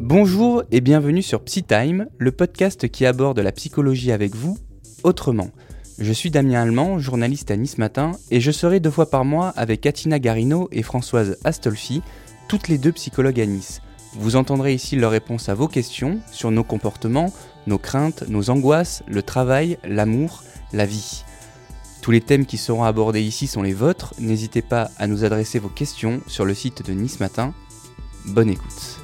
Bonjour et bienvenue sur PsyTime, le podcast qui aborde la psychologie avec vous autrement. Je suis Damien Allemand, journaliste à Nice Matin, et je serai deux fois par mois avec Atina Garino et Françoise Astolfi, toutes les deux psychologues à Nice. Vous entendrez ici leurs réponses à vos questions sur nos comportements, nos craintes, nos angoisses, le travail, l'amour, la vie. Tous les thèmes qui seront abordés ici sont les vôtres, n'hésitez pas à nous adresser vos questions sur le site de Nice Matin. Bonne écoute.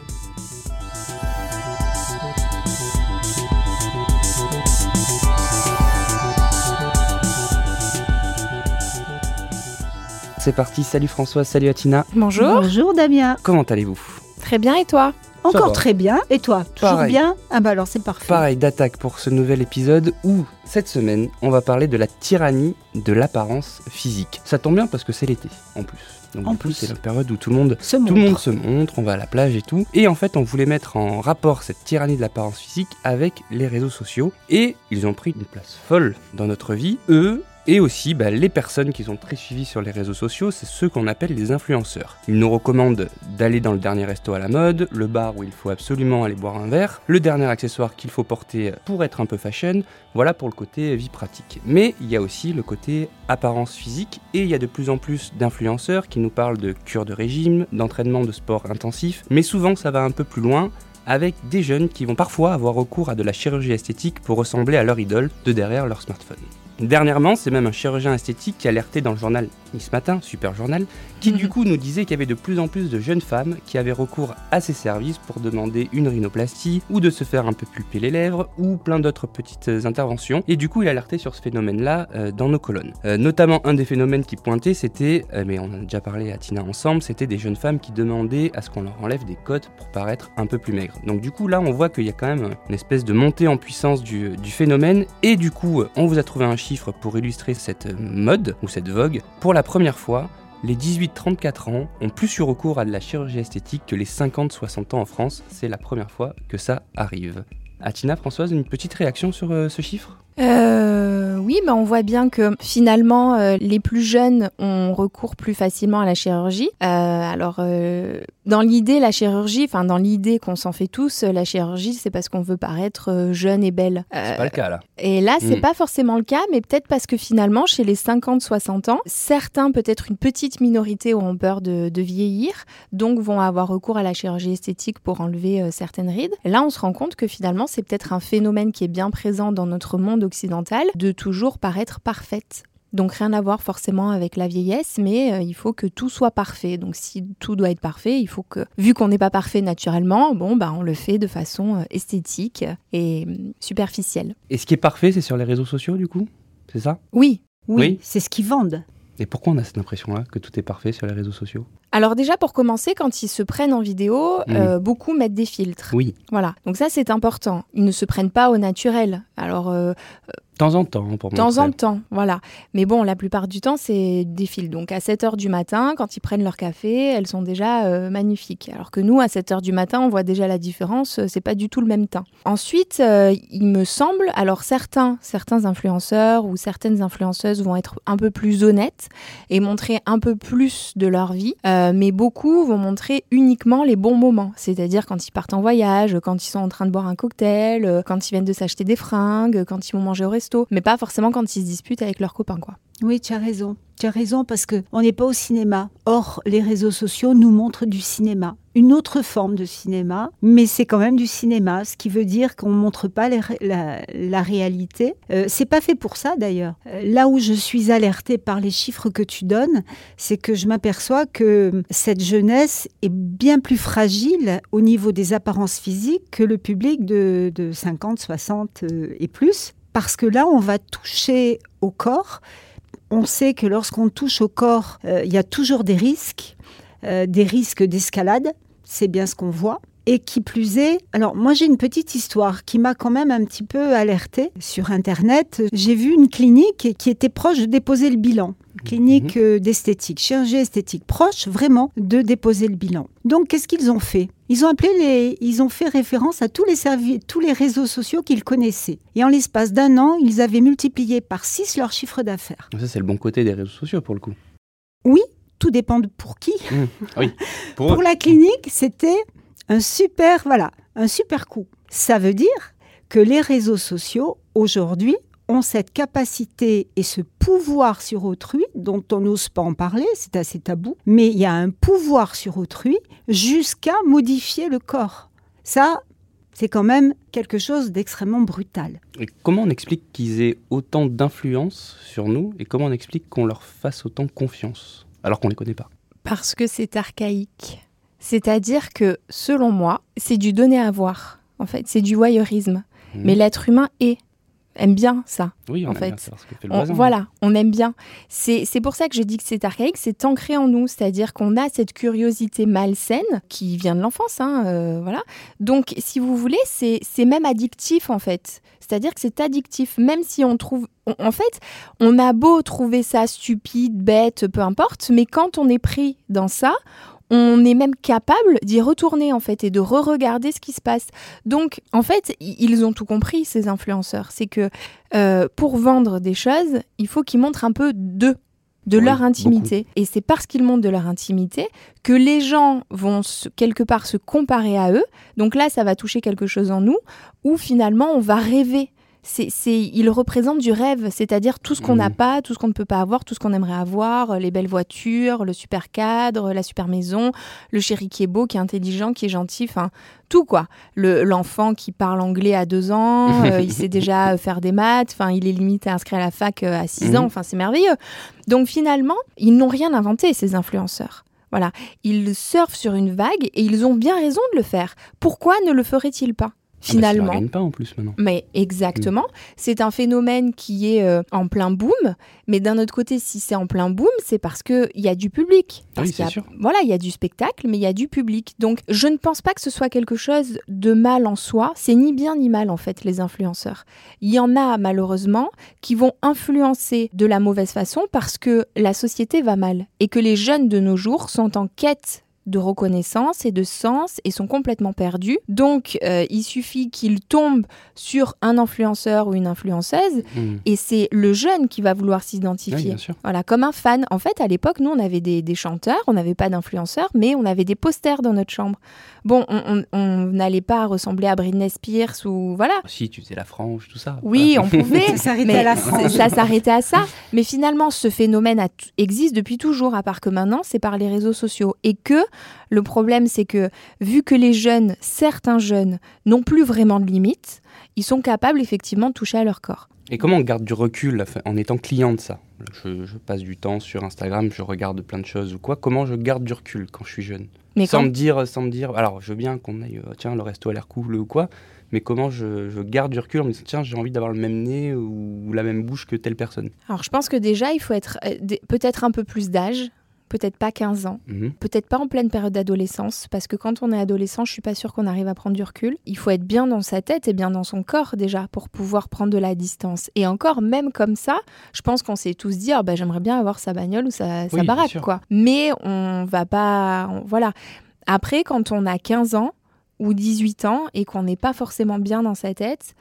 C'est parti, salut François, salut Atina. Bonjour. Bonjour Damien. Comment allez-vous? Très bien et toi? Encore très bien. Et toi Toujours Pareil. bien? Ah bah alors c'est parfait. Pareil d'attaque pour ce nouvel épisode où, cette semaine, on va parler de la tyrannie de l'apparence physique. Ça tombe bien parce que c'est l'été, en plus. Donc En plus. c'est la période où tout le monde Ce Tout le monde montre. se montre, on va à la plage et tout. Et en fait, on voulait mettre en rapport cette tyrannie de l'apparence physique avec les réseaux sociaux. Et ils ont pris une place folle dans notre vie. Eux et aussi bah, les personnes qui sont très suivies sur les réseaux sociaux, c'est ceux qu'on appelle les influenceurs. Ils nous recommandent d'aller dans le dernier resto à la mode, le bar où il faut absolument aller boire un verre, le dernier accessoire qu'il faut porter pour être un peu fashion. Voilà pour le côté vie pratique. Mais il y a aussi le côté apparence physique et il y a de plus en plus d'influenceurs qui nous parlent de cure de régime, d'entraînement de sport intensif, mais souvent ça va un peu plus loin avec des jeunes qui vont parfois avoir recours à de la chirurgie esthétique pour ressembler à leur idole de derrière leur smartphone. Dernièrement, c'est même un chirurgien esthétique qui alertait dans le journal Nice Matin, super journal, qui du coup nous disait qu'il y avait de plus en plus de jeunes femmes qui avaient recours à ces services pour demander une rhinoplastie ou de se faire un peu pulper les lèvres ou plein d'autres petites interventions. Et du coup, il alertait sur ce phénomène-là euh, dans nos colonnes. Euh, notamment, un des phénomènes qui pointait, c'était, euh, mais on en a déjà parlé à Tina ensemble, c'était des jeunes femmes qui demandaient à ce qu'on leur enlève des côtes pour paraître un peu plus maigres. Donc du coup, là, on voit qu'il y a quand même une espèce de montée en puissance du, du phénomène. Et du coup, on vous a trouvé un chiffre pour illustrer cette mode ou cette vogue. Pour la première fois, les 18-34 ans ont plus eu recours à de la chirurgie esthétique que les 50-60 ans en France. C'est la première fois que ça arrive. Atina, Françoise, une petite réaction sur euh, ce chiffre? Euh, Oui, bah on voit bien que finalement, euh, les plus jeunes ont recours plus facilement à la chirurgie. Euh, alors, euh, dans l'idée, la chirurgie, enfin dans l'idée qu'on s'en fait tous, euh, la chirurgie, c'est parce qu'on veut paraître euh, jeune et belle. Euh, C'est pas le cas là. Et là, c'est Mm. pas forcément le cas, mais peut-être parce que finalement, chez les 50-60 ans, certains, peut-être une petite minorité, auront peur de, de vieillir, donc vont avoir recours à la chirurgie esthétique pour enlever euh, certaines rides. Et là, on se rend compte que finalement, c'est peut-être un phénomène qui est bien présent dans notre monde occidental, de toujours paraître parfaite. Donc rien à voir forcément avec la vieillesse, mais euh, il faut que tout soit parfait. Donc si tout doit être parfait, il faut que, vu qu'on n'est pas parfait naturellement, bon, bah, on le fait de façon euh, esthétique et hum, superficielle. Et ce qui est parfait, c'est sur les réseaux sociaux du coup? C'est ça? Oui, Oui, Oui. c'est ce qu'ils vendent. Et pourquoi on a cette impression-là que tout est parfait sur les réseaux sociaux? Alors déjà pour commencer, quand ils se prennent en vidéo, euh, beaucoup mettent des filtres. Oui, Voilà, donc ça c'est important. Ils ne se prennent pas au naturel. Alors euh, temps en temps pour de temps en temps, voilà. Mais bon, la plupart du temps c'est des filtres. Donc à 7 heures du matin, quand ils prennent leur café, elles sont déjà euh, magnifiques. Alors que nous, à 7 heures du matin, on voit déjà la différence. euh, C'est pas du tout le même teint. Ensuite, euh, il me semble, alors certains, certains influenceurs ou certaines influenceuses vont être un peu plus honnêtes et montrer un peu plus de leur vie, Euh, mais beaucoup vont montrer uniquement les bons moments, c'est-à-dire quand ils partent en voyage, quand ils sont en train de boire un cocktail, quand ils viennent de s'acheter des fringues, quand ils vont manger au mais pas forcément quand ils se disputent avec leurs copains, quoi. Oui, tu as raison. Tu as raison parce que on n'est pas au cinéma. Or, les réseaux sociaux nous montrent du cinéma, une autre forme de cinéma, mais c'est quand même du cinéma, ce qui veut dire qu'on montre pas la, réalité. Euh, c'est pas fait pour ça d'ailleurs. Euh, Là où je suis alertée par les chiffres que tu donnes, c'est que je m'aperçois que cette jeunesse est bien plus fragile au niveau des apparences physiques que le public de, de 50, 60 euh, et plus. Parce que là, on va toucher au corps on sait que lorsqu'on touche au corps, euh, il y a toujours des risques, euh, des risques d'escalade. C'est bien ce qu'on voit. Et qui plus est, alors moi j'ai une petite histoire qui m'a quand même un petit peu alertée sur Internet. J'ai vu une clinique qui était proche de déposer le bilan. Clinique Mhm. euh, d'esthétique, chirurgie esthétique, proche vraiment de déposer le bilan. Donc qu'est-ce qu'ils ont fait? Ils ont appelé les, ils ont fait référence à tous les tous les réseaux sociaux qu'ils connaissaient. Et en l'espace d'un an, ils avaient multiplié par 6 leur chiffre d'affaires. Ça, c'est le bon côté des réseaux sociaux pour le coup. Tout dépend de pour qui. Oui. Pour, Pour la clinique, c'était un super, voilà, un super coup. Ça veut dire que les réseaux sociaux, aujourd'hui, ont cette capacité et ce pouvoir sur autrui dont on n'ose pas en parler, c'est assez tabou, mais il y a un pouvoir sur autrui jusqu'à modifier le corps. Ça, c'est quand même quelque chose d'extrêmement brutal. Et comment on explique qu'ils aient autant d'influence sur nous et comment on explique qu'on leur fasse autant confiance alors qu'on les connaît pas? Parce que c'est archaïque. C'est-à-dire que, selon moi, c'est du donner à voir. En fait, c'est du voyeurisme. Mhm. Mais l'être humain est, aime bien ça. Oui, on en aime fait, bien que fait le On- voisin. voilà, on aime bien. C'est pour ça que je dis que c'est archaïque, c'est ancré en nous, c'est-à-dire qu'on a cette curiosité malsaine qui vient de l'enfance, hein, euh, voilà. Donc, si vous voulez, c'est c'est même addictif en fait. C'est-à-dire que c'est addictif, même si on trouve, on- en fait, on a beau trouver ça stupide, bête, peu importe, mais quand on est pris dans ça, on est même capable d'y retourner en fait et de re-regarder ce qui se passe. Donc, en fait, ils ont tout compris ces influenceurs. C'est que euh, pour vendre des choses, il faut qu'ils montrent un peu d'eux, de Oui, leur intimité. Et c'est parce qu'ils montrent de leur intimité que les gens vont se- quelque part se comparer à eux. Donc là, ça va toucher quelque chose en nous, où finalement, on va rêver. C'est, ils représentent du rêve, c'est-à-dire tout ce qu'on n'a Mhm. pas, tout ce qu'on ne peut pas avoir, tout ce qu'on aimerait avoir, euh, les belles voitures, le super cadre, la super maison, le chéri qui est beau, qui est intelligent, qui est gentil, enfin tout quoi. Le, l'enfant qui parle anglais à deux ans, euh, il sait déjà euh, faire des maths, enfin il est limite à inscrire à la fac à six Mhm. ans, enfin c'est merveilleux. Donc finalement, ils n'ont rien inventé ces influenceurs. Voilà, ils surfent sur une vague et ils ont bien raison de le faire. Pourquoi ne le feraient-ils pas? Ah bah, ça Finalement, gagne pas en plus maintenant. mais exactement, c'est un phénomène qui est euh, en plein boom. Mais d'un autre côté, si c'est en plein boom, c'est parce qu'il y a du public. Parce Oui, qu'il y a- c'est sûr. Voilà, il y a du spectacle, mais il y a du public. Donc, je ne pense pas que ce soit quelque chose de mal en soi. C'est ni bien ni mal, en fait, les influenceurs. Il y en a, malheureusement, qui vont influencer de la mauvaise façon parce que la société va mal et que les jeunes de nos jours sont en quête de reconnaissance et de sens et sont complètement perdus. Donc, euh, il suffit qu'ils tombent sur un influenceur ou une influenceuse Mhm. et c'est le jeune qui va vouloir s'identifier. Voilà, comme un fan. En fait, à l'époque, nous, on avait des, des chanteurs, on n'avait pas d'influenceurs, mais on avait des posters dans notre chambre. Bon, on- n'allait pas ressembler à Britney Spears ou voilà. Si, tu faisais la frange, tout ça. Oui, on pouvait. Ça s'arrêtait à ça s'arrêtait à ça. Mais finalement, ce phénomène existe depuis toujours, à part que maintenant, c'est par les réseaux sociaux. Et que le problème, c'est que vu que les jeunes, certains jeunes, n'ont plus vraiment de limites, ils sont capables effectivement de toucher à leur corps. Et comment on garde du recul en étant client de ça? Je, je passe du temps sur Instagram, je regarde plein de choses ou quoi. Comment je garde du recul quand je suis jeune? Mais sans quand- me dire, sans me dire. Alors, je veux bien qu'on aille. euh, tiens, le resto a l'air cool ou quoi. Mais comment je, je garde du recul en me disant tiens, j'ai envie d'avoir le même nez ou la même bouche que telle personne? Alors, je pense que déjà, il faut être euh, peut-être un peu plus d'âge, peut-être pas 15 ans, Mhm. peut-être pas en pleine période d'adolescence, parce que quand on est adolescent, je suis pas sûre qu'on arrive à prendre du recul. Il faut être bien dans sa tête et bien dans son corps déjà pour pouvoir prendre de la distance. Et encore, même comme ça, je pense qu'on s'est tous dit, Ah, bah, j'aimerais bien avoir sa bagnole ou sa, Oui, baraque, quoi. Mais on va pas, on- voilà. Après, quand on a 15 ans ou 18 ans et qu'on n'est pas forcément bien dans sa tête,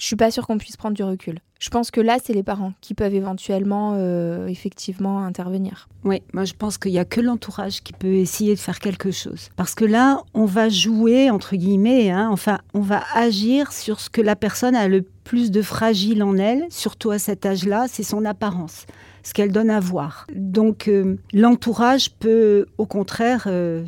je suis pas sûre qu'on puisse prendre du recul. Je pense que là, c'est les parents qui peuvent éventuellement, euh, effectivement, intervenir. Oui, moi je pense qu'il n'y a que l'entourage qui peut essayer de faire quelque chose. Parce que là, on va jouer, entre guillemets, hein, enfin, on va agir sur ce que la personne a le plus de fragile en elle, surtout à cet âge-là, c'est son apparence, ce qu'elle donne à voir. Donc euh, l'entourage peut, au contraire, euh,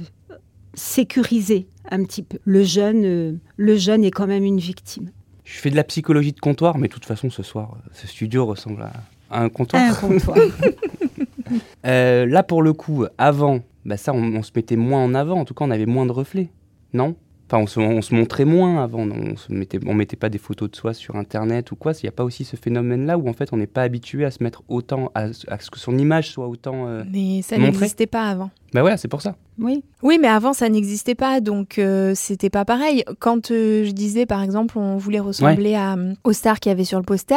sécuriser un petit peu. Le jeune, le jeune est quand même une victime. Je fais de la psychologie de comptoir, mais de toute façon, ce soir, euh, ce studio ressemble à, à un comptoir. Un comptoir. Euh, là, pour le coup, avant, bah ça, on, on se mettait moins en avant. En tout cas, on avait moins de reflets, non? Enfin, on se, on se montrait moins avant. on se mettait, on mettait pas des photos de soi sur Internet ou quoi. Il n'y a pas aussi ce phénomène-là où en fait, on n'est pas habitué à se mettre autant, à, à ce que son image soit autant. euh, Mais ça n'existait pas avant. Bah voilà, c'est pour ça. Oui. Oui, mais avant, ça n'existait pas, donc euh, c'était pas pareil. Quand euh, je disais, par exemple, on voulait ressembler à, euh, aux stars qu'il y avait sur le poster,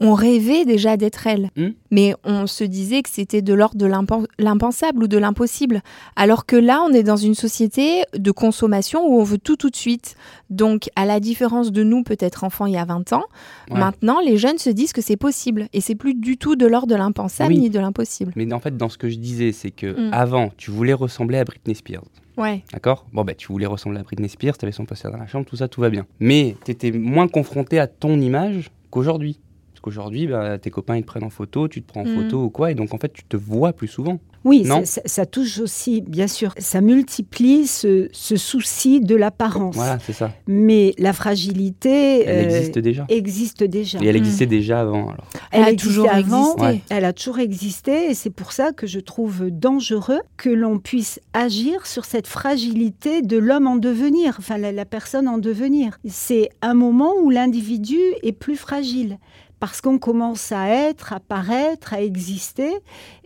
on rêvait déjà d'être elle. Hmm. Mais on se disait que c'était de l'ordre de l'impen- l'impensable ou de l'impossible. Alors que là, on est dans une société de consommation où on veut tout tout de suite. Donc, à la différence de nous, peut-être enfants il y a 20 ans, Ouais. maintenant, les jeunes se disent que c'est possible. Et c'est plus du tout de l'ordre de l'impensable Oui. ni de l'impossible. Mais en fait, dans ce que je disais, c'est que Mm. avant, tu voulais ressembler à Britney Spears. Ouais. D'accord? Bon, bah, tu voulais ressembler à Britney Spears, t'avais son poster dans la chambre, tout ça, tout va bien. Mais t'étais moins confronté à ton image qu'aujourd'hui. Parce qu'aujourd'hui, bah, tes copains, ils te prennent en photo, tu te prends en Mm. photo ou quoi, et donc en fait, tu te vois plus souvent. Oui, Non. ça, ça- ça touche aussi, bien sûr, ça multiplie ce, ce souci de l'apparence. Voilà, c'est ça. Mais la fragilité Elle euh, existe déjà. existe déjà. Et elle Mm. existait déjà avant, alors. Elle a toujours avant, existé. Ouais. Elle a toujours existé et c'est pour ça que je trouve dangereux que l'on puisse agir sur cette fragilité de l'homme en devenir, enfin la, la personne en devenir. C'est un moment où l'individu est plus fragile parce qu'on commence à être, à paraître, à exister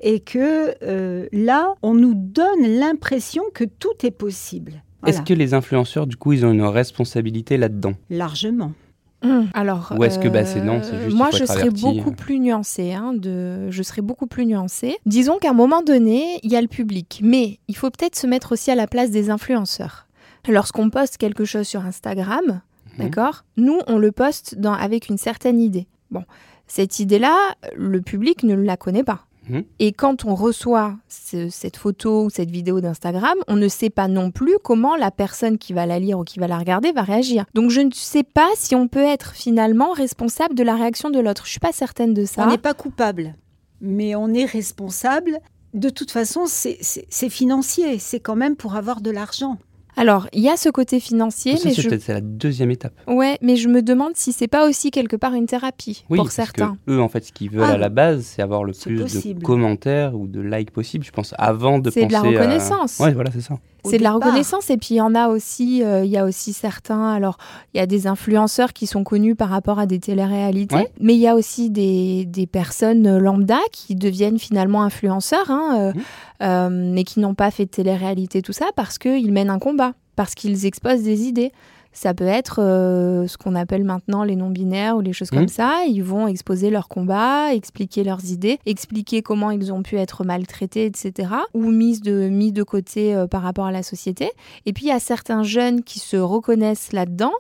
et que euh, là, on nous donne l'impression que tout est possible. Voilà, Est-ce que les influenceurs, du coup, ils ont une responsabilité là-dedans? Largement. Hum, Alors, Ou est-ce que, bah, c'est non, c'est juste, moi je serais beaucoup euh. plus nuancée. hein, de, je serais beaucoup plus nuancée. Disons qu'à un moment donné, il y a le public, mais il faut peut-être se mettre aussi à la place des influenceurs. Lorsqu'on poste quelque chose sur Instagram, Mhm. d'accord, nous on le poste dans, avec une certaine idée. Bon, cette idée-là, le public ne la connaît pas. Mhm. Et quand on reçoit ce- cette photo ou cette vidéo d'Instagram, on ne sait pas non plus comment la personne qui va la lire ou qui va la regarder va réagir. Donc je ne sais pas si on peut être finalement responsable de la réaction de l'autre. Je suis pas certaine de ça. On n'est pas coupable, mais on est responsable. De toute façon, c'est financier, c'est quand même pour avoir de l'argent. Alors il y a ce côté financier, Ça, mais c'est je... peut-être c'est la deuxième étape. ouais, mais je me demande si c'est pas aussi quelque part une thérapie Oui, pour parce certains. que eux, en fait, ce qu'ils veulent Ah, à la base, c'est avoir le c'est plus possible. de commentaires ou de likes possible, je pense, avant de penser C'est de la à- reconnaissance. Ouais, voilà, c'est ça. C'est de la reconnaissance et puis il y en a aussi, euh, il y a aussi certains. Alors il y a des influenceurs qui sont connus par rapport à des téléréalités, Ouais. mais il y a aussi des, des personnes lambda qui deviennent finalement influenceurs, hein, euh, Mhm. euh, mais qui n'ont pas fait de télé-réalité tout ça parce qu'ils mènent un combat, parce qu'ils exposent des idées. Ça peut être euh, ce qu'on appelle maintenant les non-binaires ou les choses comme ça. Ils vont exposer leur combat, expliquer leurs idées, expliquer comment ils ont pu être maltraités, etc. Ou mis de, mis de côté euh, par rapport à la société. Et puis il y a certains jeunes qui se reconnaissent là-dedans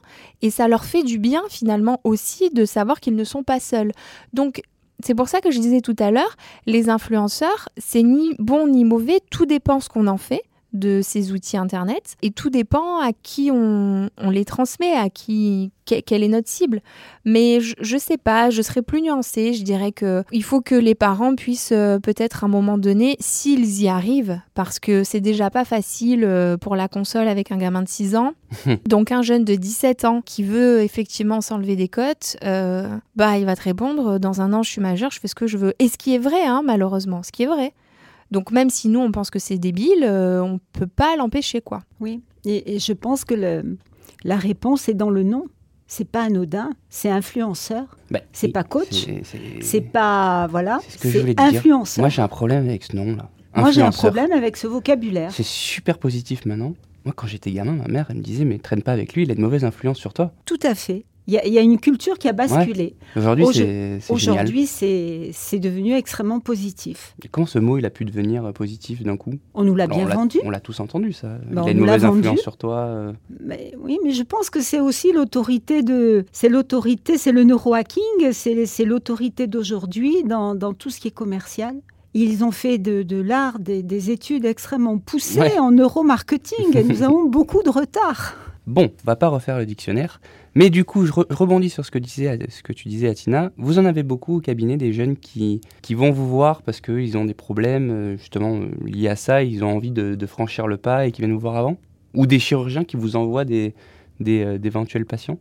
et ça leur fait du bien finalement aussi de savoir qu'ils ne sont pas seuls. Donc c'est pour ça que je disais tout à l'heure, les influenceurs, c'est ni bon ni mauvais, tout dépend ce qu'on en fait de ces outils internet et tout dépend à qui on, on les transmet, à qui que- quelle est notre cible. Mais je, je sais pas, je serais plus nuancée. Je dirais que il faut que les parents puissent euh, peut-être à un moment donné, s'ils y arrivent, parce que c'est déjà pas facile euh, pour la console avec un gamin de 6 ans. Donc un jeune de 17 ans qui veut effectivement s'enlever des cotes, euh, bah il va te répondre dans un an je suis majeur, je fais ce que je veux. Et ce qui est vrai, hein, malheureusement, ce qui est vrai. Donc même si nous on pense que c'est débile, euh, on peut pas l'empêcher quoi. Oui. Et, et je pense que le- la réponse est dans le nom. C'est pas anodin, c'est influenceur. Bah, C'est pas coach. c'est- pas voilà, C'est ce que je voulais dire. influenceur. Moi, j'ai un problème avec ce nom-là. Moi, j'ai un problème avec ce vocabulaire. C'est super positif maintenant. Moi, quand j'étais gamin, ma mère, elle me disait, mais traîne pas avec lui, il a de mauvaises influences sur toi. Tout à fait. Il y, a- il y a une culture qui a basculé. Aujourd'hui, Aujo- c'est c'est. Aujourd'hui, c'est c'est devenu extrêmement positif. Et Comment ce mot, il a pu devenir euh, positif d'un coup? On nous l'a Alors, bien on l'a- vendu. On l'a tous entendu, ça. Bah, il a une mauvaise vendu. influence sur toi. euh. Mais, oui, mais je pense que c'est aussi l'autorité de, c'est l'autorité, c'est le neurohacking, c'est c'est l'autorité d'aujourd'hui dans, dans tout ce qui est commercial. Ils ont fait de, de l'art des, des études extrêmement poussées Ouais. en neuromarketing et nous avons beaucoup de retard. Bon, on va pas refaire le dictionnaire. Mais du coup, je, re- je rebondis sur ce que, ce que tu disais, Atina. Vous en avez beaucoup au cabinet, des jeunes qui, qui vont vous voir parce qu'ils ont des problèmes, euh, justement, euh, liés à ça. Ils ont envie de, franchir le pas et qui viennent vous voir avant Ou des chirurgiens qui vous envoient des, des, euh, d'éventuels patients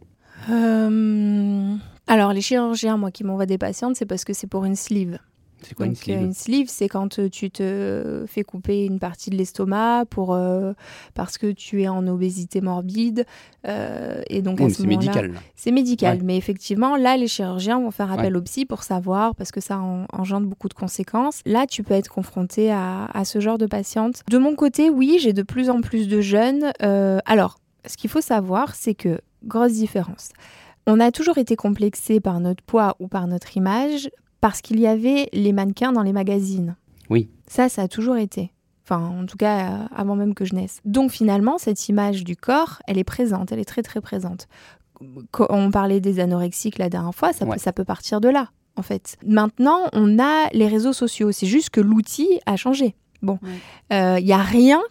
Euh, Alors les chirurgiens, moi qui m'envoient des patientes, c'est parce que c'est pour une sleeve. C'est quoi une Donc, sleeve une sleeve, c'est quand euh, tu te fais couper une partie de l'estomac pour euh, parce que tu es en obésité morbide. euh, et donc Oui, ce c'est médical. C'est médical, Ouais. mais effectivement, là, les chirurgiens vont faire appel au psy pour savoir, parce que ça en- engendre beaucoup de conséquences. Là, tu peux être confronté à, à ce genre de patiente. De mon côté, oui, j'ai de plus en plus de jeunes. Euh, alors, ce qu'il faut savoir, c'est que, grosse différence, on a toujours été complexé par notre poids ou par notre image parce qu'il y avait les mannequins dans les magazines. Oui. Ça, ça a toujours été. Enfin, en tout cas, euh, avant même que je naisse. Donc finalement, cette image du corps, elle est présente, elle est très très présente. Quand on parlait des anorexiques la dernière fois, ça, Ouais. peut, ça peut partir de là, en fait. Maintenant, on a les réseaux sociaux. C'est juste que l'outil a changé. Bon, Ouais. il y a rien.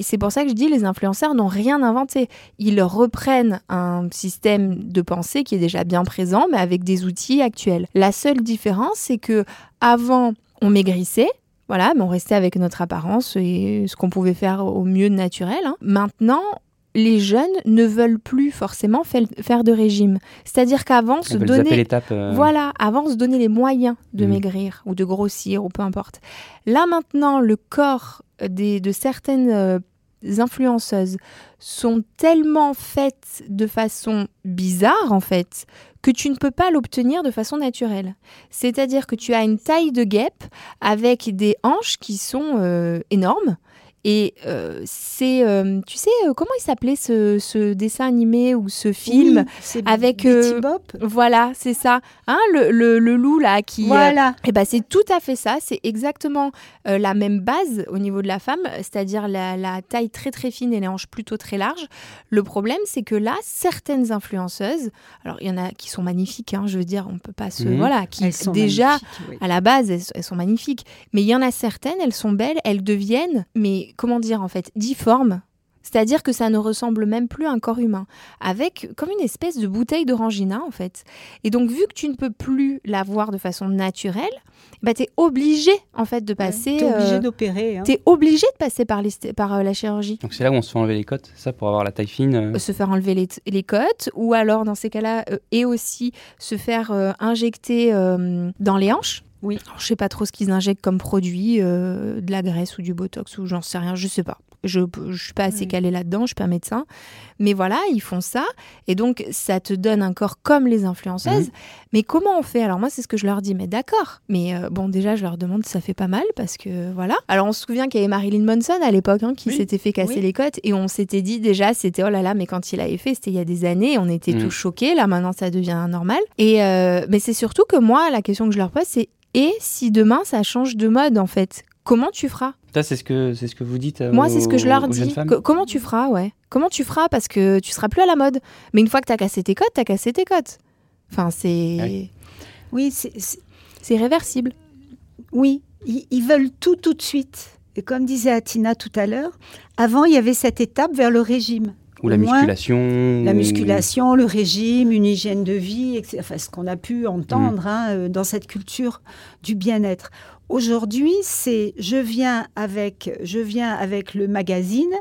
C'est pour ça que je dis les influenceurs n'ont rien inventé. Ils reprennent un système de pensée qui est déjà bien présent, mais avec des outils actuels. La seule différence, c'est que avant, on maigrissait. Voilà, mais on restait avec notre apparence et ce qu'on pouvait faire au mieux naturel. hein. Maintenant, les jeunes ne veulent plus forcément faire de régime. C'est-à-dire qu'avant, se donner euh, voilà, avant se donner les moyens de Mhm. maigrir ou de grossir ou peu importe. Là maintenant, le corps des, de certaines euh, influenceuses sont tellement faites de façon bizarre en fait que tu ne peux pas l'obtenir de façon naturelle. C'est-à-dire que tu as une taille de guêpe avec des hanches qui sont euh, énormes. Et euh, c'est, euh, tu sais, euh, comment il s'appelait ce, ce dessin animé ou ce film Oui, c'est avec, Betty euh, voilà, c'est ça. Hein, le, le- le loup, là, qui... euh, Voilà. eh ben, c'est tout à fait ça. C'est exactement euh, la même base au niveau de la femme, c'est-à-dire la, la taille très très fine et les hanches plutôt très larges. Le problème, c'est que là, certaines influenceuses, alors il y en a qui sont magnifiques, hein, je veux dire, on peut pas se... Mhm. Voilà, qui Elles sont déjà... oui. À la base, elles, elles sont magnifiques. Mais il y en a certaines, elles sont belles, elles deviennent, mais comment dire en fait, difformes. C'est-à-dire que ça ne ressemble même plus à un corps humain, avec comme une espèce de bouteille d'orangina en fait. Et donc vu que tu ne peux plus la voir de façon naturelle, bah, tu es obligé en fait de passer... T'es obligé euh, d'opérer. hein. t'es obligé de passer par, les, par euh, la chirurgie. Donc c'est là où on se fait enlever les côtes, ça pour avoir la taille fine. euh, se faire enlever les, les côtes ou alors dans ces cas-là euh, et aussi se faire euh, injecter euh, dans les hanches. Oui. Alors, je sais pas trop ce qu'ils injectent comme produit, euh, de la graisse ou du botox ou j'en sais rien, je sais pas. Je je suis pas assez Oui. calée là-dedans, je suis pas médecin, mais voilà, ils font ça et donc ça te donne un corps comme les influenceuses. Mais comment on fait? Alors moi c'est ce que je leur dis, mais d'accord. Mais euh, bon déjà je leur demande si ça fait pas mal parce que voilà. Alors on se souvient qu'il y avait Marilyn Manson à l'époque hein, qui Oui. s'était fait casser Oui. les côtes et on s'était dit déjà c'était oh là là mais quand il avait fait c'était il y a des années on était Mm. tous choqués là maintenant ça devient normal. Et euh, mais c'est surtout que moi la question que je leur pose c'est et si demain ça change de mode en fait Comment tu feras? Ça, c'est ce que c'est ce que vous dites. euh, Moi, c'est ce que je leur dis. comment tu feras, ouais? Comment tu feras Parce que tu seras plus à la mode? Mais une fois que t'as cassé tes côtes, t'as cassé tes côtes. Enfin, c'est Ouais. Oui, c'est- réversible. oui, ils, ils veulent tout tout de suite. Et comme disait Atina tout à l'heure, avant, il y avait cette étape vers le régime. Ou la moins, musculation. La ou- musculation, le régime, une hygiène de vie, etc. Enfin, ce qu'on a pu entendre Mm. hein, euh, dans cette culture du bien-être. Aujourd'hui, c'est je viens avec je viens avec le magazine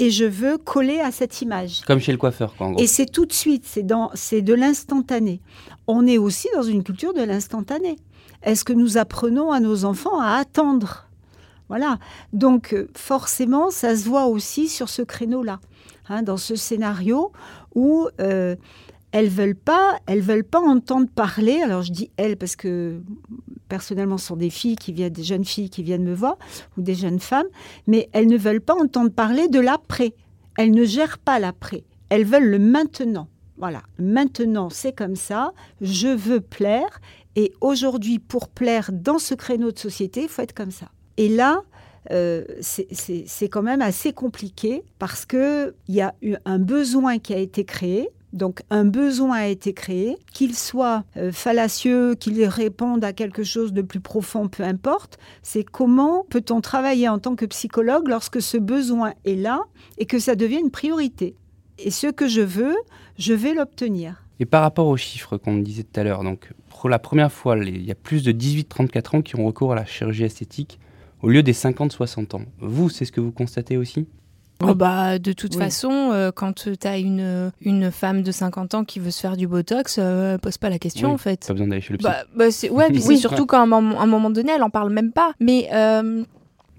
et je veux coller à cette image. Comme chez le coiffeur, quoi, en gros. Et c'est tout de suite, c'est dans c'est de l'instantané. On est aussi dans une culture de l'instantané. Est-ce que nous apprenons à nos enfants à attendre? Voilà. Donc euh, forcément, ça se voit aussi sur ce créneau-là, hein, dans ce scénario où euh, elles veulent pas, veulent pas entendre parler. Alors je dis elles parce que personnellement, ce sont des filles qui viennent, des jeunes filles qui viennent me voir ou des jeunes femmes, mais elles ne veulent pas entendre parler de l'après. Elles ne gèrent pas l'après. Elles veulent le maintenant. Voilà, maintenant c'est comme ça, je veux plaire, et aujourd'hui pour plaire dans ce créneau de société, il faut être comme ça. Et là, euh, c'est- quand même assez compliqué parce qu'il y a eu un besoin qui a été créé. Donc un besoin a été créé, qu'il soit euh, fallacieux, qu'il réponde à quelque chose de plus profond, peu importe. C'est comment peut-on travailler en tant que psychologue lorsque ce besoin est là et que ça devient une priorité. Et ce que je veux, je vais l'obtenir. Et par rapport aux chiffres qu'on disait tout à l'heure, donc pour la première fois, il y a plus de 18-34 ans qui ont recours à la chirurgie esthétique au lieu des 50-60 ans. Vous, c'est ce que vous constatez aussi? Oh bah, de toute Oui. façon, euh, quand tu as une, une femme de 50 ans qui veut se faire du botox, euh, pose pas la question Oui. en fait. Pas besoin d'aller chez le psy. Bah, bah, ouais, puis c'est Oui. surtout qu'à un moment, un moment donné, elle en parle même pas. Mais euh,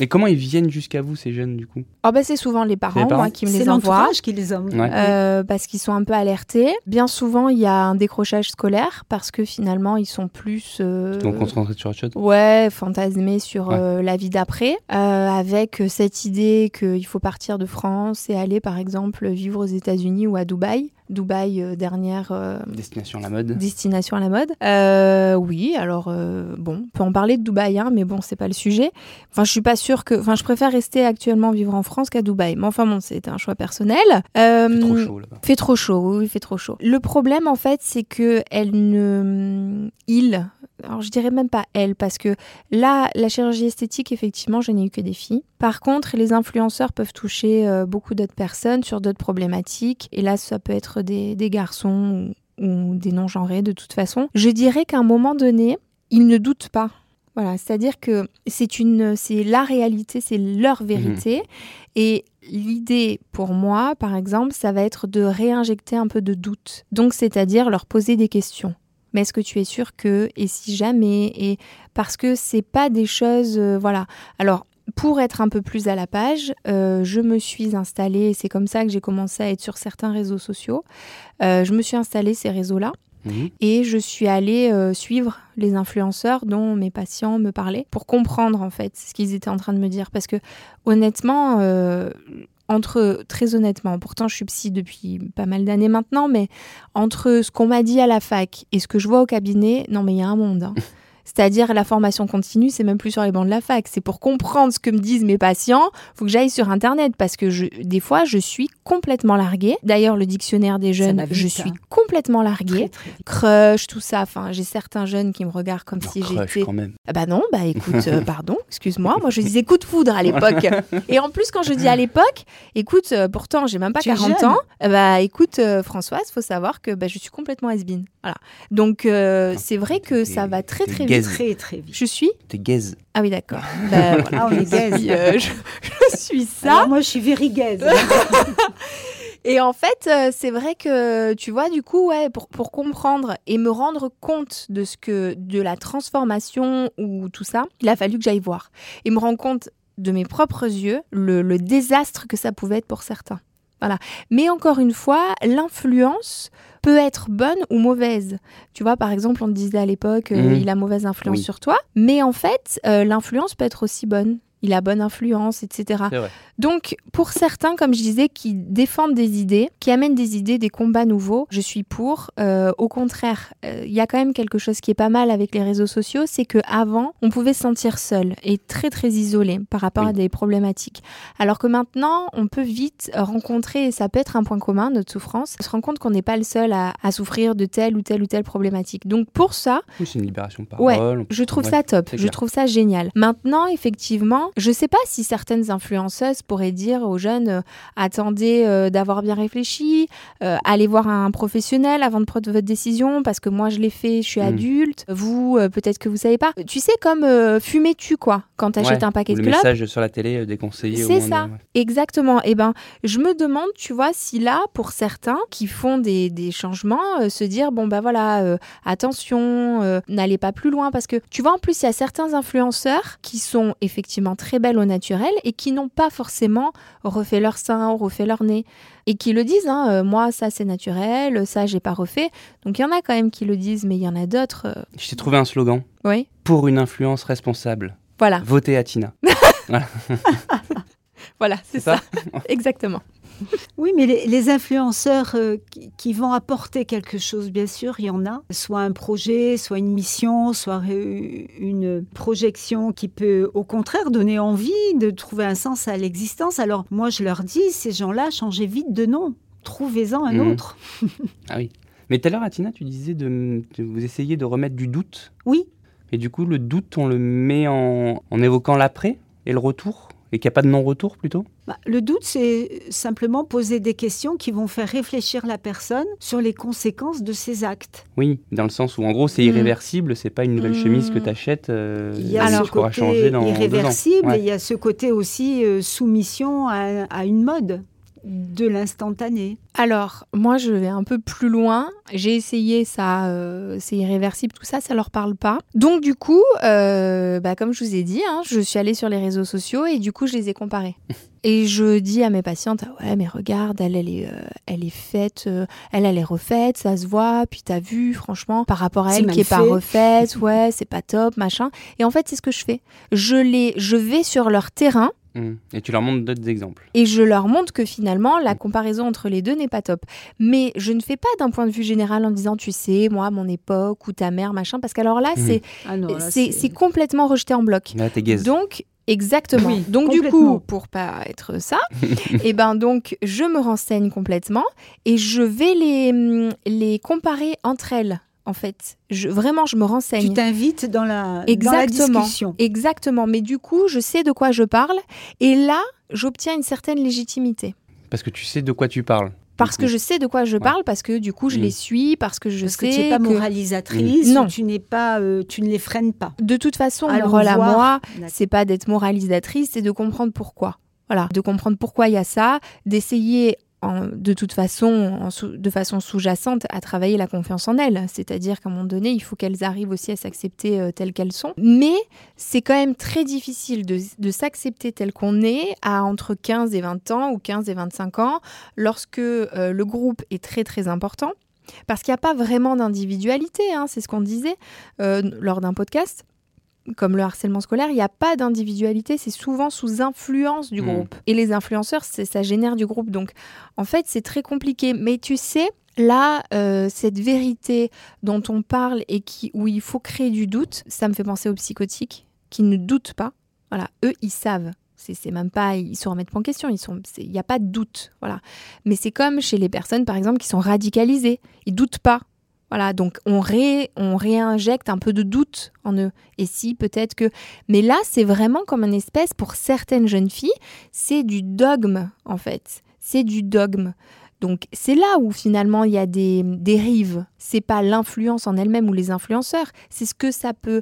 Et comment ils viennent jusqu'à vous, ces jeunes, du coup? Oh bah, c'est souvent les parents, parents moi, qui me C'est les envoient. l'entourage qui les envoie. Ouais. euh, parce qu'ils sont un peu alertés. Bien souvent, il y a un décrochage scolaire parce que finalement, ils sont plus. euh, Donc, concentrés sur autre chose? Ouais, fantasmer sur Ouais. euh, la vie d'après, euh, avec cette idée qu'il faut partir de France et aller par exemple vivre aux États-Unis ou à Dubaï. Dubaï, euh, dernière euh, Destination à la mode. destination à la mode. Euh, oui, alors bon, on peut en parler de Dubaï, hein, mais bon, c'est pas le sujet. Enfin, je suis pas sûre que. Enfin, je préfère rester actuellement vivre en France qu'à Dubaï. Mais enfin, bon, c'est un choix personnel. C'est trop chaud là-bas. fait trop chaud, oui, il fait trop chaud. Le problème, en fait, c'est que elle ne. Il. Alors, je dirais même pas elle, parce que là, la chirurgie esthétique, effectivement, je n'ai eu que des filles. Par contre, les influenceurs peuvent toucher euh, beaucoup d'autres personnes sur d'autres problématiques. Et là, ça peut être des, des garçons ou, ou des non-genrés, de toute façon. Je dirais qu'à un moment donné, ils ne doutent pas. Voilà, c'est-à-dire que c'est une, c'est la réalité, c'est leur vérité. Et l'idée pour moi, par exemple, ça va être de réinjecter un peu de doute. Donc, c'est-à-dire leur poser des questions. Mais est-ce que tu es sûr que et si jamais et parce que c'est pas des choses, euh, voilà. Alors pour être un peu plus à la page, euh, je me suis installée. C'est comme ça que j'ai commencé à être sur certains réseaux sociaux. Euh, je me suis installée ces réseaux-là. Mhm. Et je suis allée euh, suivre les influenceurs dont mes patients me parlaient pour comprendre en fait ce qu'ils étaient en train de me dire. Parce que honnêtement, entre très honnêtement, pourtant je suis psy depuis pas mal d'années maintenant, mais entre ce qu'on m'a dit à la fac et ce que je vois au cabinet, non mais il y a un monde. hein. C'est-à-dire la formation continue, c'est même plus sur les bancs de la fac. C'est pour comprendre ce que me disent mes patients, faut que j'aille sur Internet parce que je, des fois je suis complètement larguée. D'ailleurs, le dictionnaire des jeunes, vite, je hein. suis complètement larguée Très, très vite. crush, tout ça. Enfin, j'ai certains jeunes qui me regardent comme si crush, j'étais. quand même. Ah bah non, bah écoute, euh, pardon, excuse-moi. Moi, je disais coup de foudre à l'époque. Et en plus, quand je dis à l'époque, écoute, euh, pourtant, j'ai même pas Tu es 40 jeune. ans. euh, Bah écoute, euh, Françoise, faut savoir que bah, je suis complètement has Voilà. Donc, euh, c'est vrai que ça va très très gaze. Très, très vite. Je suis T'es gaze. Ah oui, d'accord. Voilà. Ah, on est gaze. Euh, je, je suis ça. Alors, moi, je suis very gaze. Et en fait, euh, c'est vrai que tu vois, du coup, ouais, pour, pour comprendre et me rendre compte de ce que de la transformation ou tout ça, il a fallu que j'aille voir et me rendre compte de mes propres yeux le, le désastre que ça pouvait être pour certains. Voilà. Mais encore une fois, l'influence peut être bonne ou mauvaise. Tu vois, par exemple, on te disait à l'époque, euh, Mhm. il a mauvaise influence Oui. sur toi, mais en fait, euh, l'influence peut être aussi bonne. Il a bonne influence, etc. Donc, pour certains, comme je disais, qui défendent des idées, qui amènent des idées, des combats nouveaux, je suis pour. Euh, au contraire, euh, il y a quand même quelque chose qui est pas mal avec les réseaux sociaux, c'est que avant, on pouvait se sentir seul et très très isolé par rapport Oui. à des problématiques. Alors que maintenant, on peut vite rencontrer, et ça peut être un point commun, notre souffrance, on se rend compte qu'on n'est pas le seul à, à souffrir de telle ou telle ou telle problématique. Donc, pour ça, Oui, c'est une libération de Ouais, parole. je trouve ça top, je trouve ça génial. Maintenant, effectivement, je sais pas si certaines influenceuses pourraient dire aux jeunes euh, attendez euh, d'avoir bien réfléchi, euh, allez voir un professionnel avant de prendre votre décision parce que moi je l'ai fait, je suis Mm. adulte, vous peut-être que vous savez pas. Tu sais comme euh, fumais-tu quoi quand t'achètes Ouais, un paquet ou de le clopes message sur la télé déconseillé. C'est ça. de- ouais. Exactement. Et ben, je me demande, tu vois, si là, pour certains qui font des, des changements, se dire bon bah voilà, attention, n'allez pas plus loin parce que tu vois, en plus, il y a certains influenceurs qui sont effectivement très belles au naturel et qui n'ont pas forcément refait leur sein, refait leur nez et qui le disent. hein, euh, moi, ça c'est naturel, ça j'ai pas refait. Donc il y en a quand même qui le disent, mais il y en a d'autres. euh, Je t'ai trouvé un slogan. oui. Pour une influence responsable. Voilà, Votez à Tina. voilà, c'est C'est ça. ça Exactement. Oui, mais les, les influenceurs euh, qui, qui vont apporter quelque chose, bien sûr, il y en a. Soit un projet, soit une mission, soit euh, une projection qui peut, au contraire, donner envie de trouver un sens à l'existence. Alors, moi, je leur dis, ces gens-là, changez vite de nom. Trouvez-en un Mhm. autre. Ah oui. Mais tout à l'heure, Atina, tu disais de, de vous essayer de remettre du doute. Oui, Et du coup, le doute, on le met en, en évoquant l'après et le retour? Et qu'il n'y a pas de non-retour plutôt? Bah, Le doute, c'est simplement poser des questions qui vont faire réfléchir la personne sur les conséquences de ses actes. Oui, dans le sens où en gros c'est mmh. irréversible, c'est pas une nouvelle mmh. chemise que tu achètes. Euh, il y a ce côté irréversible et il y a ce côté aussi euh, soumission à une mode de l'instantané Alors, moi, je vais un peu plus loin. J'ai essayé ça, euh, c'est irréversible, tout ça, ça leur parle pas. Donc, du coup, euh, bah, comme je vous ai dit, hein, je suis allée sur les réseaux sociaux et du coup, je les ai comparés. Et je dis à mes patientes, ah ouais, mais regarde, elle, elle est, euh, elle est faite, elle, elle est refaite, ça se voit, puis t'as vu, franchement, par rapport à elle qui est pas refaite, ouais, c'est pas top, machin. Et en fait, c'est ce que je fais. Je les, je vais sur leur terrain Mmh. Et tu leur montres d'autres exemples. Et je leur montre que finalement, la comparaison entre les deux n'est pas top. Mais je ne fais pas d'un point de vue général en disant, tu sais, moi, mon époque ou ta mère, machin, parce qu'alors là, mmh. ah c'est c'est complètement rejeté en bloc. Là, donc, Exactement. donc du coup, pour pas être ça, et eh ben donc je me renseigne complètement et je vais les, les comparer entre elles en fait. Je, vraiment, je me renseigne. Tu t'invites dans la, exactement, discussion. Exactement. Mais du coup, je sais de quoi je parle. Et là, j'obtiens une certaine légitimité. Parce que tu sais de quoi tu parles. Parce que je sais de quoi je parle, parce que du coup je mm. les suis, parce que je parce sais que tu n'es pas moralisatrice, non, tu n'es pas, euh, tu ne les freines pas. De toute façon, le rôle à moi, c'est pas d'être moralisatrice, c'est de comprendre pourquoi. Voilà, de comprendre pourquoi il y a ça, d'essayer de toute façon, de façon sous-jacente, à travailler la confiance en elles. C'est-à-dire qu'à un moment donné, il faut qu'elles arrivent aussi à s'accepter euh, telles qu'elles sont. Mais c'est quand même très difficile de, s'accepter tel qu'on est à entre 15 et 20 ans ou 15 et 25 ans, lorsque euh, le groupe est très très important. Parce qu'il n'y a pas vraiment d'individualité, hein, c'est ce qu'on disait euh, lors d'un podcast comme le harcèlement scolaire, il n'y a pas d'individualité, c'est souvent sous influence du hmm. groupe. Et les influenceurs, ça génère du groupe. Donc, en fait, c'est très compliqué. Mais tu sais, là, euh, cette vérité dont on parle et qui, où il faut créer du doute, ça me fait penser aux psychotiques qui ne doutent pas. Voilà, eux, ils savent. C'est même pas, ils se remettent pas en question. Il n'y a pas de doute, voilà. Mais c'est comme chez les personnes, par exemple, qui sont radicalisées. Ils doutent pas. Voilà, donc on, réinjecte un peu de doute en eux. Et si, peut-être que... Mais là, c'est vraiment comme une espèce, pour certaines jeunes filles, c'est du dogme, en fait. C'est du dogme. Donc c'est là où finalement il y a des dérives. C'est pas l'influence en elle-même ou les influenceurs, c'est ce que ça peut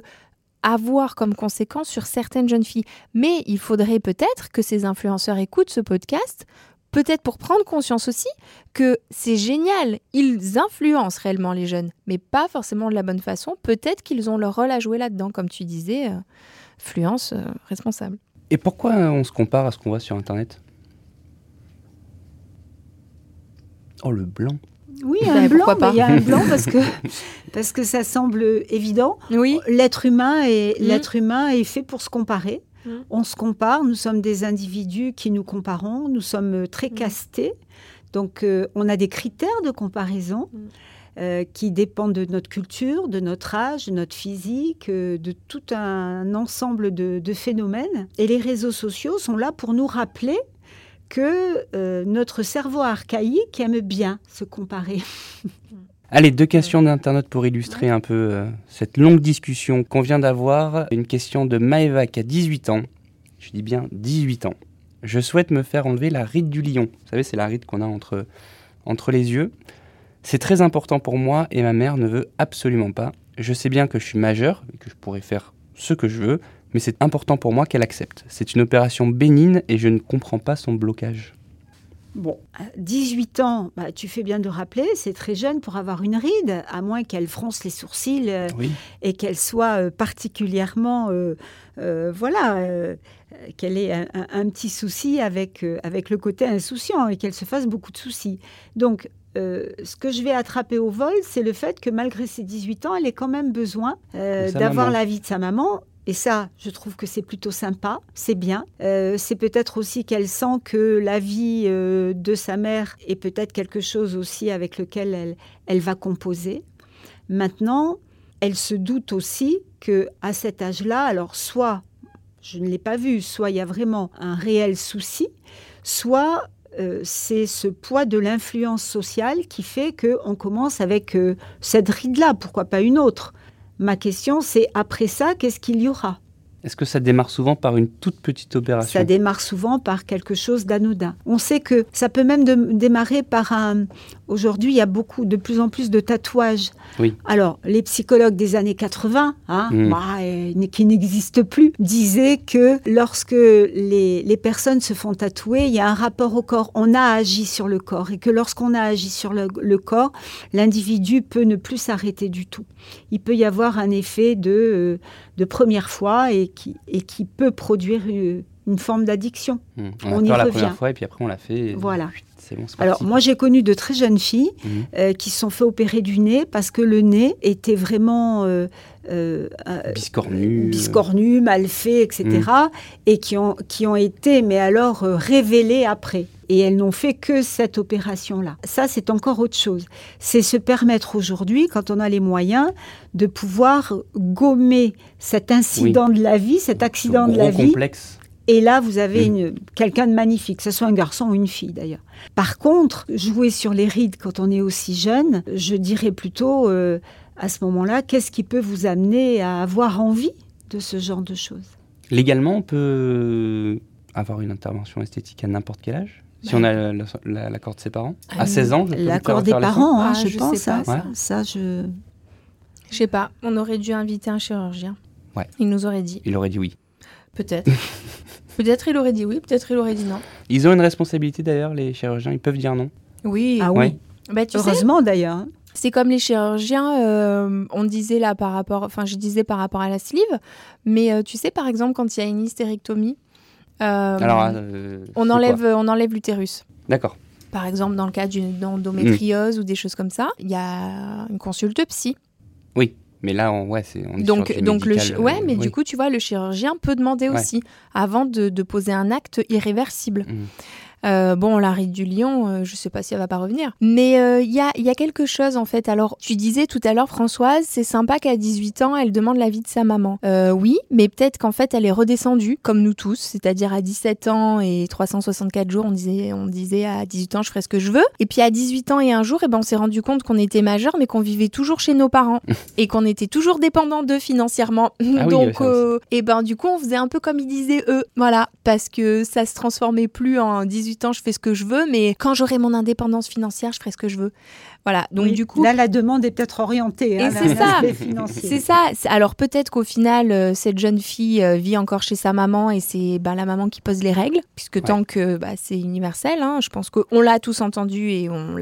avoir comme conséquence sur certaines jeunes filles. Mais il faudrait peut-être que ces influenceurs écoutent ce podcast peut-être pour prendre conscience aussi que c'est génial, ils influencent réellement les jeunes, mais pas forcément de la bonne façon. Peut-être qu'ils ont leur rôle à jouer là-dedans, comme tu disais, euh, influence euh, responsable. Et pourquoi on se compare à ce qu'on voit sur Internet? Oh, le blanc oui, un blanc, il y a un blanc parce que, parce que ça semble évident. Oui. L'être humain, est, l'être humain est fait pour se comparer. Mm. On se compare, nous sommes des individus qui nous comparons, nous sommes euh, très mm. castés. Donc euh, on a des critères de comparaison. Mm. Euh, qui dépendent de notre culture, de notre âge, de notre physique, de tout un ensemble de, phénomènes. Et les réseaux sociaux sont là pour nous rappeler que notre cerveau archaïque aime bien se comparer. Allez, deux questions d'internautes pour illustrer un peu euh, cette longue discussion qu'on vient d'avoir. Une question de Maeva qui a 18 ans. Je dis bien 18 ans. Je souhaite me faire enlever la ride du lion. Vous savez, c'est la ride qu'on a entre, entre les yeux. C'est très important pour moi et ma mère ne veut absolument pas. Je sais bien que je suis majeur et que je pourrais faire ce que je veux, mais c'est important pour moi qu'elle accepte. C'est une opération bénigne et je ne comprends pas son blocage. Bon, 18 ans, bah, tu fais bien de rappeler, c'est très jeune pour avoir une ride, à moins qu'elle fronce les sourcils euh, et qu'elle soit euh, particulièrement, euh, voilà, qu'elle ait un, petit souci avec, avec le côté insouciant et qu'elle se fasse beaucoup de soucis. Donc, ce que je vais attraper au vol, c'est le fait que malgré ses 18 ans, elle ait quand même besoin d'avoir la vie de sa maman et ça, je trouve que c'est plutôt sympa, c'est bien. Euh, c'est peut-être aussi qu'elle sent que la vie euh, de sa mère est peut-être quelque chose aussi avec lequel elle, elle va composer. Maintenant, elle se doute aussi que à cet âge-là, alors soit je ne l'ai pas vu, soit il y a vraiment un réel souci, soit euh, c'est ce poids de l'influence sociale qui fait qu'on commence avec cette ride-là, pourquoi pas une autre Ma question, c'est après ça, qu'est-ce qu'il y aura? Est-ce que ça démarre souvent par une toute petite opération? Ça démarre souvent par quelque chose d'anodin. On sait que ça peut même de- démarrer par un. Aujourd'hui, il y a beaucoup, de plus en plus de tatouages. Oui. Alors, les psychologues des années 80, hein, Mm. bah, euh, qui n'existent plus, disaient que lorsque les, les personnes se font tatouer, il y a un rapport au corps. On a agi sur le corps et que lorsqu'on a agi sur le, le corps, l'individu peut ne plus s'arrêter du tout. Il peut y avoir un effet de, euh, de première fois et qui, et qui peut produire une, une forme d'addiction. Hmm. on On, a y peur la revient. première fois et puis après on l'a fait. et Voilà. bon, Alors moi j'ai connu de très jeunes filles Mhm. euh, qui se sont fait opérer du nez parce que le nez était vraiment euh, euh, euh, Biscornu. biscornu, mal fait, etc. Mm. Et qui ont, qui ont été, mais alors, euh, révélées après. Et elles n'ont fait que cette opération-là. Ça, c'est encore autre chose. C'est se permettre aujourd'hui, quand on a les moyens, de pouvoir gommer cet incident de la vie, cet accident Ce de la vie, complexe. et là, vous avez quelqu'un de magnifique, que ce soit un garçon ou une fille d'ailleurs. Par contre, jouer sur les rides quand on est aussi jeune, je dirais plutôt euh, à ce moment-là, qu'est-ce qui peut vous amener à avoir envie de ce genre de choses? Légalement, on peut avoir une intervention esthétique à n'importe quel âge? Si Bah, on a la- la- la- l'accord de ses parents Ah, À 16 ans je peux me L'accord des parents, hein, Ah, je, je pense. sais pas, hein. ça. Ça, je. Je sais pas, on aurait dû inviter un chirurgien. Ouais. Il nous aurait dit. Il aurait dit oui. Peut-être. peut-être il aurait dit oui, peut-être il aurait dit non. Ils ont une responsabilité d'ailleurs, les chirurgiens, ils peuvent dire non. Oui. Ah oui. Ouais. Bah, tu sais, Heureusement d'ailleurs. hein. c'est comme les chirurgiens, euh, on disait là par rapport, enfin je disais par rapport à la sleeve, mais euh, tu sais par exemple quand il y a une hystérectomie, Alors, euh, on enlève, on enlève l'utérus. D'accord. Par exemple, dans le cas d'une endométriose ou des choses comme ça, il y a une consulte psy. Oui, mais là, on, ouais, c'est, on est Donc, sur donc le, médical, chi- ouais, euh, mais oui. du coup, tu vois, le chirurgien peut demander Ouais. aussi avant de, de poser un acte irréversible. Mhm. Euh, bon, la ride du lion, euh, je sais pas si elle va pas revenir. Mais euh, il y, a, y a quelque chose en fait. Alors, tu disais tout à l'heure, Françoise, c'est sympa qu'à 18 ans, elle demande l'avis de sa maman. Euh, oui, mais peut-être qu'en fait, elle est redescendue, comme nous tous, c'est-à-dire à 17 ans et 364 jours, on disait, on disait à 18 ans, je ferai ce que je veux. Et puis à 18 ans et un jour, eh ben, on s'est rendu compte qu'on était majeur, mais qu'on vivait toujours chez nos parents et qu'on était toujours dépendant d'eux financièrement. Ah Donc, et ben du coup, on faisait un peu comme ils disaient eux, voilà, parce que ça se transformait plus en 18 ans, je fais ce que je veux, mais quand j'aurai mon indépendance financière, je ferai ce que je veux. Voilà. Donc Oui. du coup, Là, la demande est peut-être orientée. hein, Et c'est ça. c'est ça. Alors peut-être qu'au final, euh, cette jeune fille euh, vit encore chez sa maman et c'est ben, la maman qui pose les règles, puisque tant que bah, c'est universel, hein, je pense qu'on l'a tous entendu et on,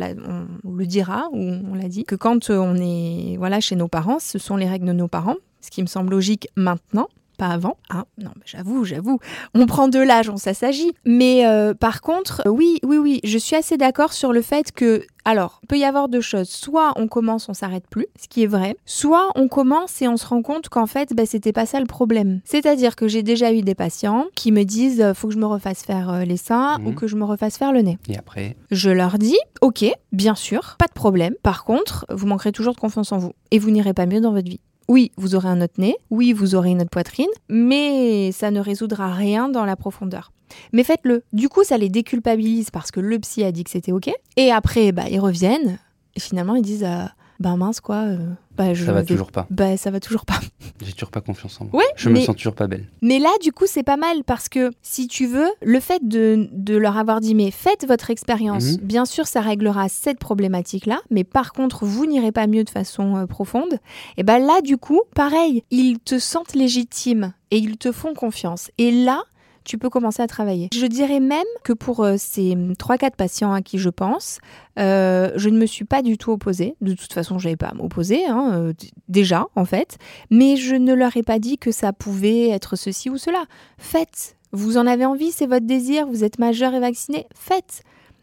on le dira ou on l'a dit, que quand on est voilà chez nos parents, ce sont les règles de nos parents, ce qui me semble logique maintenant. Pas avant. Ah, non, j'avoue, j'avoue. On prend de l'âge, on s'assagit. Mais euh, par contre, euh, oui, oui, oui, je suis assez d'accord sur le fait que alors, il peut y avoir deux choses. Soit on commence, on s'arrête plus, ce qui est vrai. Soit on commence et on se rend compte qu'en fait, bah, c'était pas ça le problème. C'est-à-dire que j'ai déjà eu des patients qui me disent euh, faut que je me refasse faire euh, les seins Mhm. ou que je me refasse faire le nez. Et après, Je leur dis ok, bien sûr, pas de problème. Par contre, vous manquerez toujours de confiance en vous et vous n'irez pas mieux dans votre vie. Oui, vous aurez un autre nez, oui, vous aurez une autre poitrine, mais ça ne résoudra rien dans la profondeur. Mais faites-le. Du coup, ça les déculpabilise parce que le psy a dit que c'était OK. Et après, bah, ils reviennent et finalement, ils disent euh, Bah mince, quoi. euh, bah, je ça va vais- toujours pas. Bah, ça va toujours pas. J'ai toujours pas confiance en moi. Ouais, Je me sens toujours pas belle. Mais là, du coup, c'est pas mal parce que si tu veux, le fait de, de leur avoir dit, mais faites votre expérience, Mhm. bien sûr, ça réglera cette problématique-là, mais par contre, vous n'irez pas mieux de façon euh, profonde. Et ben là, du coup, pareil, ils te sentent légitime et ils te font confiance. Et là, tu peux commencer à travailler. Je dirais même que pour euh, ces 3-4 patients à qui je pense, euh, je ne me suis pas du tout opposée. De toute façon, je n'avais pas à m'opposer, hein, euh, déjà, en fait. Mais je ne leur ai pas dit que ça pouvait être ceci ou cela. Faites. Vous en avez envie, c'est votre désir, vous êtes majeur et vacciné, faites.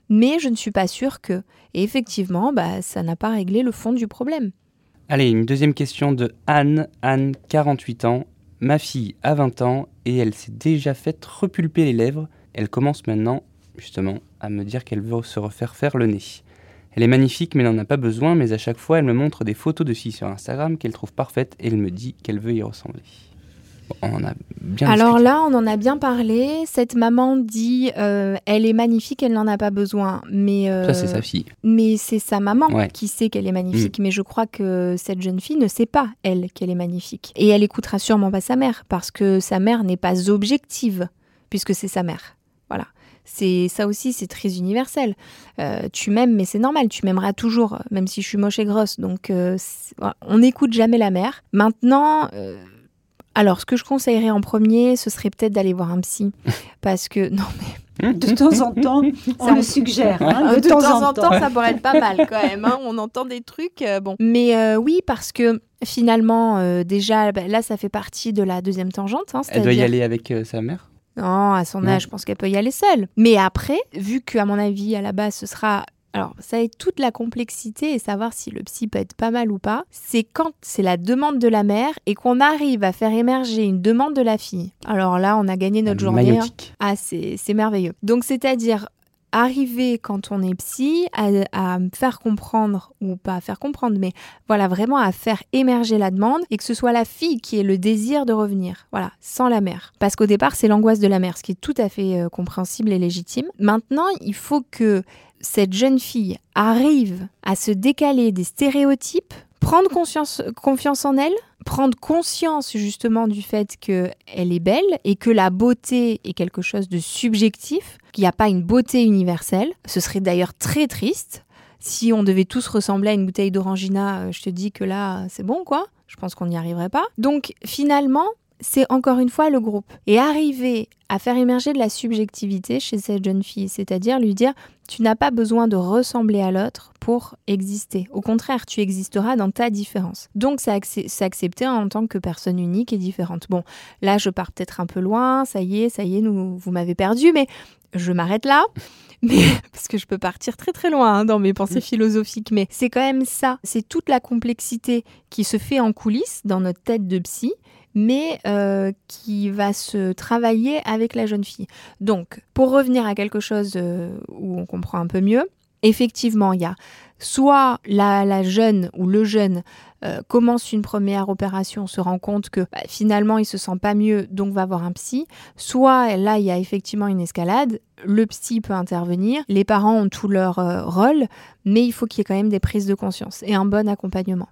Mais je ne suis pas sûre que. Effectivement, bah, ça n'a pas réglé le fond du problème. Allez, une deuxième question de Anne. Anne, 48 ans. Ma fille a 20 ans et elle s'est déjà fait repulper les lèvres. Elle commence maintenant, justement, à me dire qu'elle veut se refaire faire le nez. Elle est magnifique mais n'en a pas besoin, mais à chaque fois elle me montre des photos de filles sur Instagram qu'elle trouve parfaites et elle me dit qu'elle veut y ressembler. On a bien Alors discuté. là, on en a bien parlé. Cette maman dit, euh, elle est magnifique, elle n'en a pas besoin. Mais euh, Ça, c'est sa fille. Mais c'est sa maman Ouais. Mm. qui sait qu'elle est magnifique. Mais je crois que cette jeune fille ne sait pas, elle, qu'elle est magnifique. Et elle écoutera sûrement pas sa mère, parce que sa mère n'est pas objective, puisque c'est sa mère. Voilà. C'est ça aussi, c'est très universel. Euh, tu m'aimes, mais c'est normal. Tu m'aimeras toujours, même si je suis moche et grosse. Donc, on n'écoute jamais la mère. Maintenant. Alors, ce que je conseillerais en premier, ce serait peut-être d'aller voir un psy. Parce que, non, De temps en temps, on Ça, le on- suggère. hein, de, temps, en temps. ça pourrait être pas mal quand même. hein. On entend des trucs. euh, bon. Mais euh, oui, parce que finalement, euh, déjà, bah, là, ça fait partie de la deuxième tangente. hein, Elle doit y aller avec euh, sa mère? Non, à son Non. âge, je pense qu'elle peut y aller seule. Mais après, vu qu'à mon avis, à la base, ce sera. Alors, ça est toute la complexité et savoir si le psy peut être pas mal ou pas, c'est quand c'est la demande de la mère et qu'on arrive à faire émerger une demande de la fille. Alors là, on a gagné notre journée. hein. Ah, c'est c'est merveilleux. Donc, c'est-à-dire arriver quand on est psy à, à faire comprendre, ou pas à faire comprendre, mais voilà, vraiment à faire émerger la demande et que ce soit la fille qui ait le désir de revenir. Voilà, sans la mère. Parce qu'au départ, c'est l'angoisse de la mère, ce qui est tout à fait euh, compréhensible et légitime. Maintenant, il faut que cette jeune fille arrive à se décaler des stéréotypes, prendre conscience, confiance en elle, prendre conscience justement du fait qu'elle est belle et que la beauté est quelque chose de subjectif, qu'il n'y a pas une beauté universelle. Ce serait d'ailleurs très triste. Si on devait tous ressembler à une bouteille d'orangina, euh, je te dis que là, c'est bon, quoi. Je pense qu'on n'y arriverait pas. Donc, finalement, c'est encore une fois le groupe. Et arriver à faire émerger de la subjectivité chez cette jeune fille, c'est-à-dire lui dire, tu n'as pas besoin de ressembler à l'autre pour exister. Au contraire, tu existeras dans ta différence. Donc, c'est accepter en tant que personne unique et différente. Bon, là, je pars peut-être un peu loin, ça y est, ça y est, nous, vous m'avez perdu, mais je m'arrête là. Mais, parce que je peux partir très très loin hein, dans mes pensées philosophiques, mais c'est quand même ça, c'est toute la complexité qui se fait en coulisses dans notre tête de psy, mais euh, qui va se travailler avec la jeune fille. Donc, pour revenir à quelque chose euh, où on comprend un peu mieux, effectivement, il y a soit la, la jeune ou le jeune euh, commence une première opération, se rend compte que bah, finalement il se sent pas mieux, donc va voir un psy. Soit là il y a effectivement une escalade, le psy peut intervenir, les parents ont tout leur euh, rôle, mais il faut qu'il y ait quand même des prises de conscience et un bon accompagnement.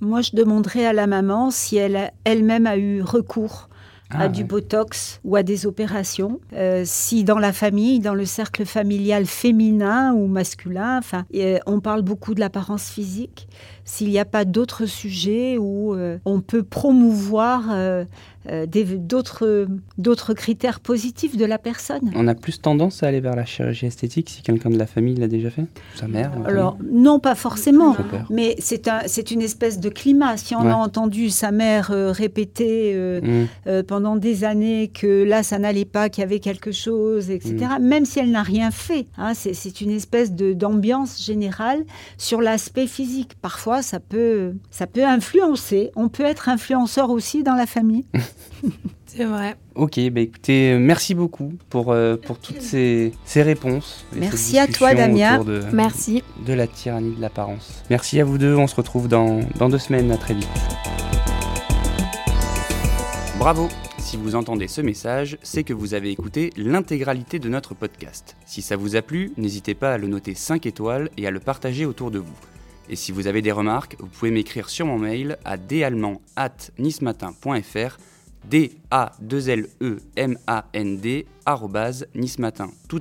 Moi, je demanderais à la maman si elle elle-même a eu recours Ah, à du ouais. botox ou à des opérations. Euh, si dans la famille, dans le cercle familial féminin ou masculin, enfin, euh, on parle beaucoup de l'apparence physique, s'il n'y a pas d'autres sujets où euh, on peut promouvoir euh, d'autres d'autres critères positifs de la personne? On a plus tendance à aller vers la chirurgie esthétique si quelqu'un de la famille l'a déjà fait? Sa mère Alors, non, pas forcément. Mais c'est un, c'est une espèce de climat. Si on Ouais. a entendu sa mère euh, répéter euh. Mmh. euh, pendant des années que là, ça n'allait pas, qu'il y avait quelque chose, etc., même si elle n'a rien fait, hein, c'est, c'est une espèce de, d'ambiance générale sur l'aspect physique. Parfois, ça peut, ça peut influencer. On peut être influenceur aussi dans la famille. C'est vrai. Ok, bah écoutez, euh, merci beaucoup pour, euh, pour toutes ces, ces réponses. Merci à toi, Damien. De, merci. De la tyrannie de l'apparence. Merci à vous deux. On se retrouve dans, dans deux semaines. À très vite. Bravo. Si vous entendez ce message, c'est que vous avez écouté l'intégralité de notre podcast. Si ça vous a plu, n'hésitez pas à le noter 5 étoiles et à le partager autour de vous. Et si vous avez des remarques, vous pouvez m'écrire sur mon mail à dallemands@nismatin.fr D-A-2-L-E-M-A-N-D, nismatin, tout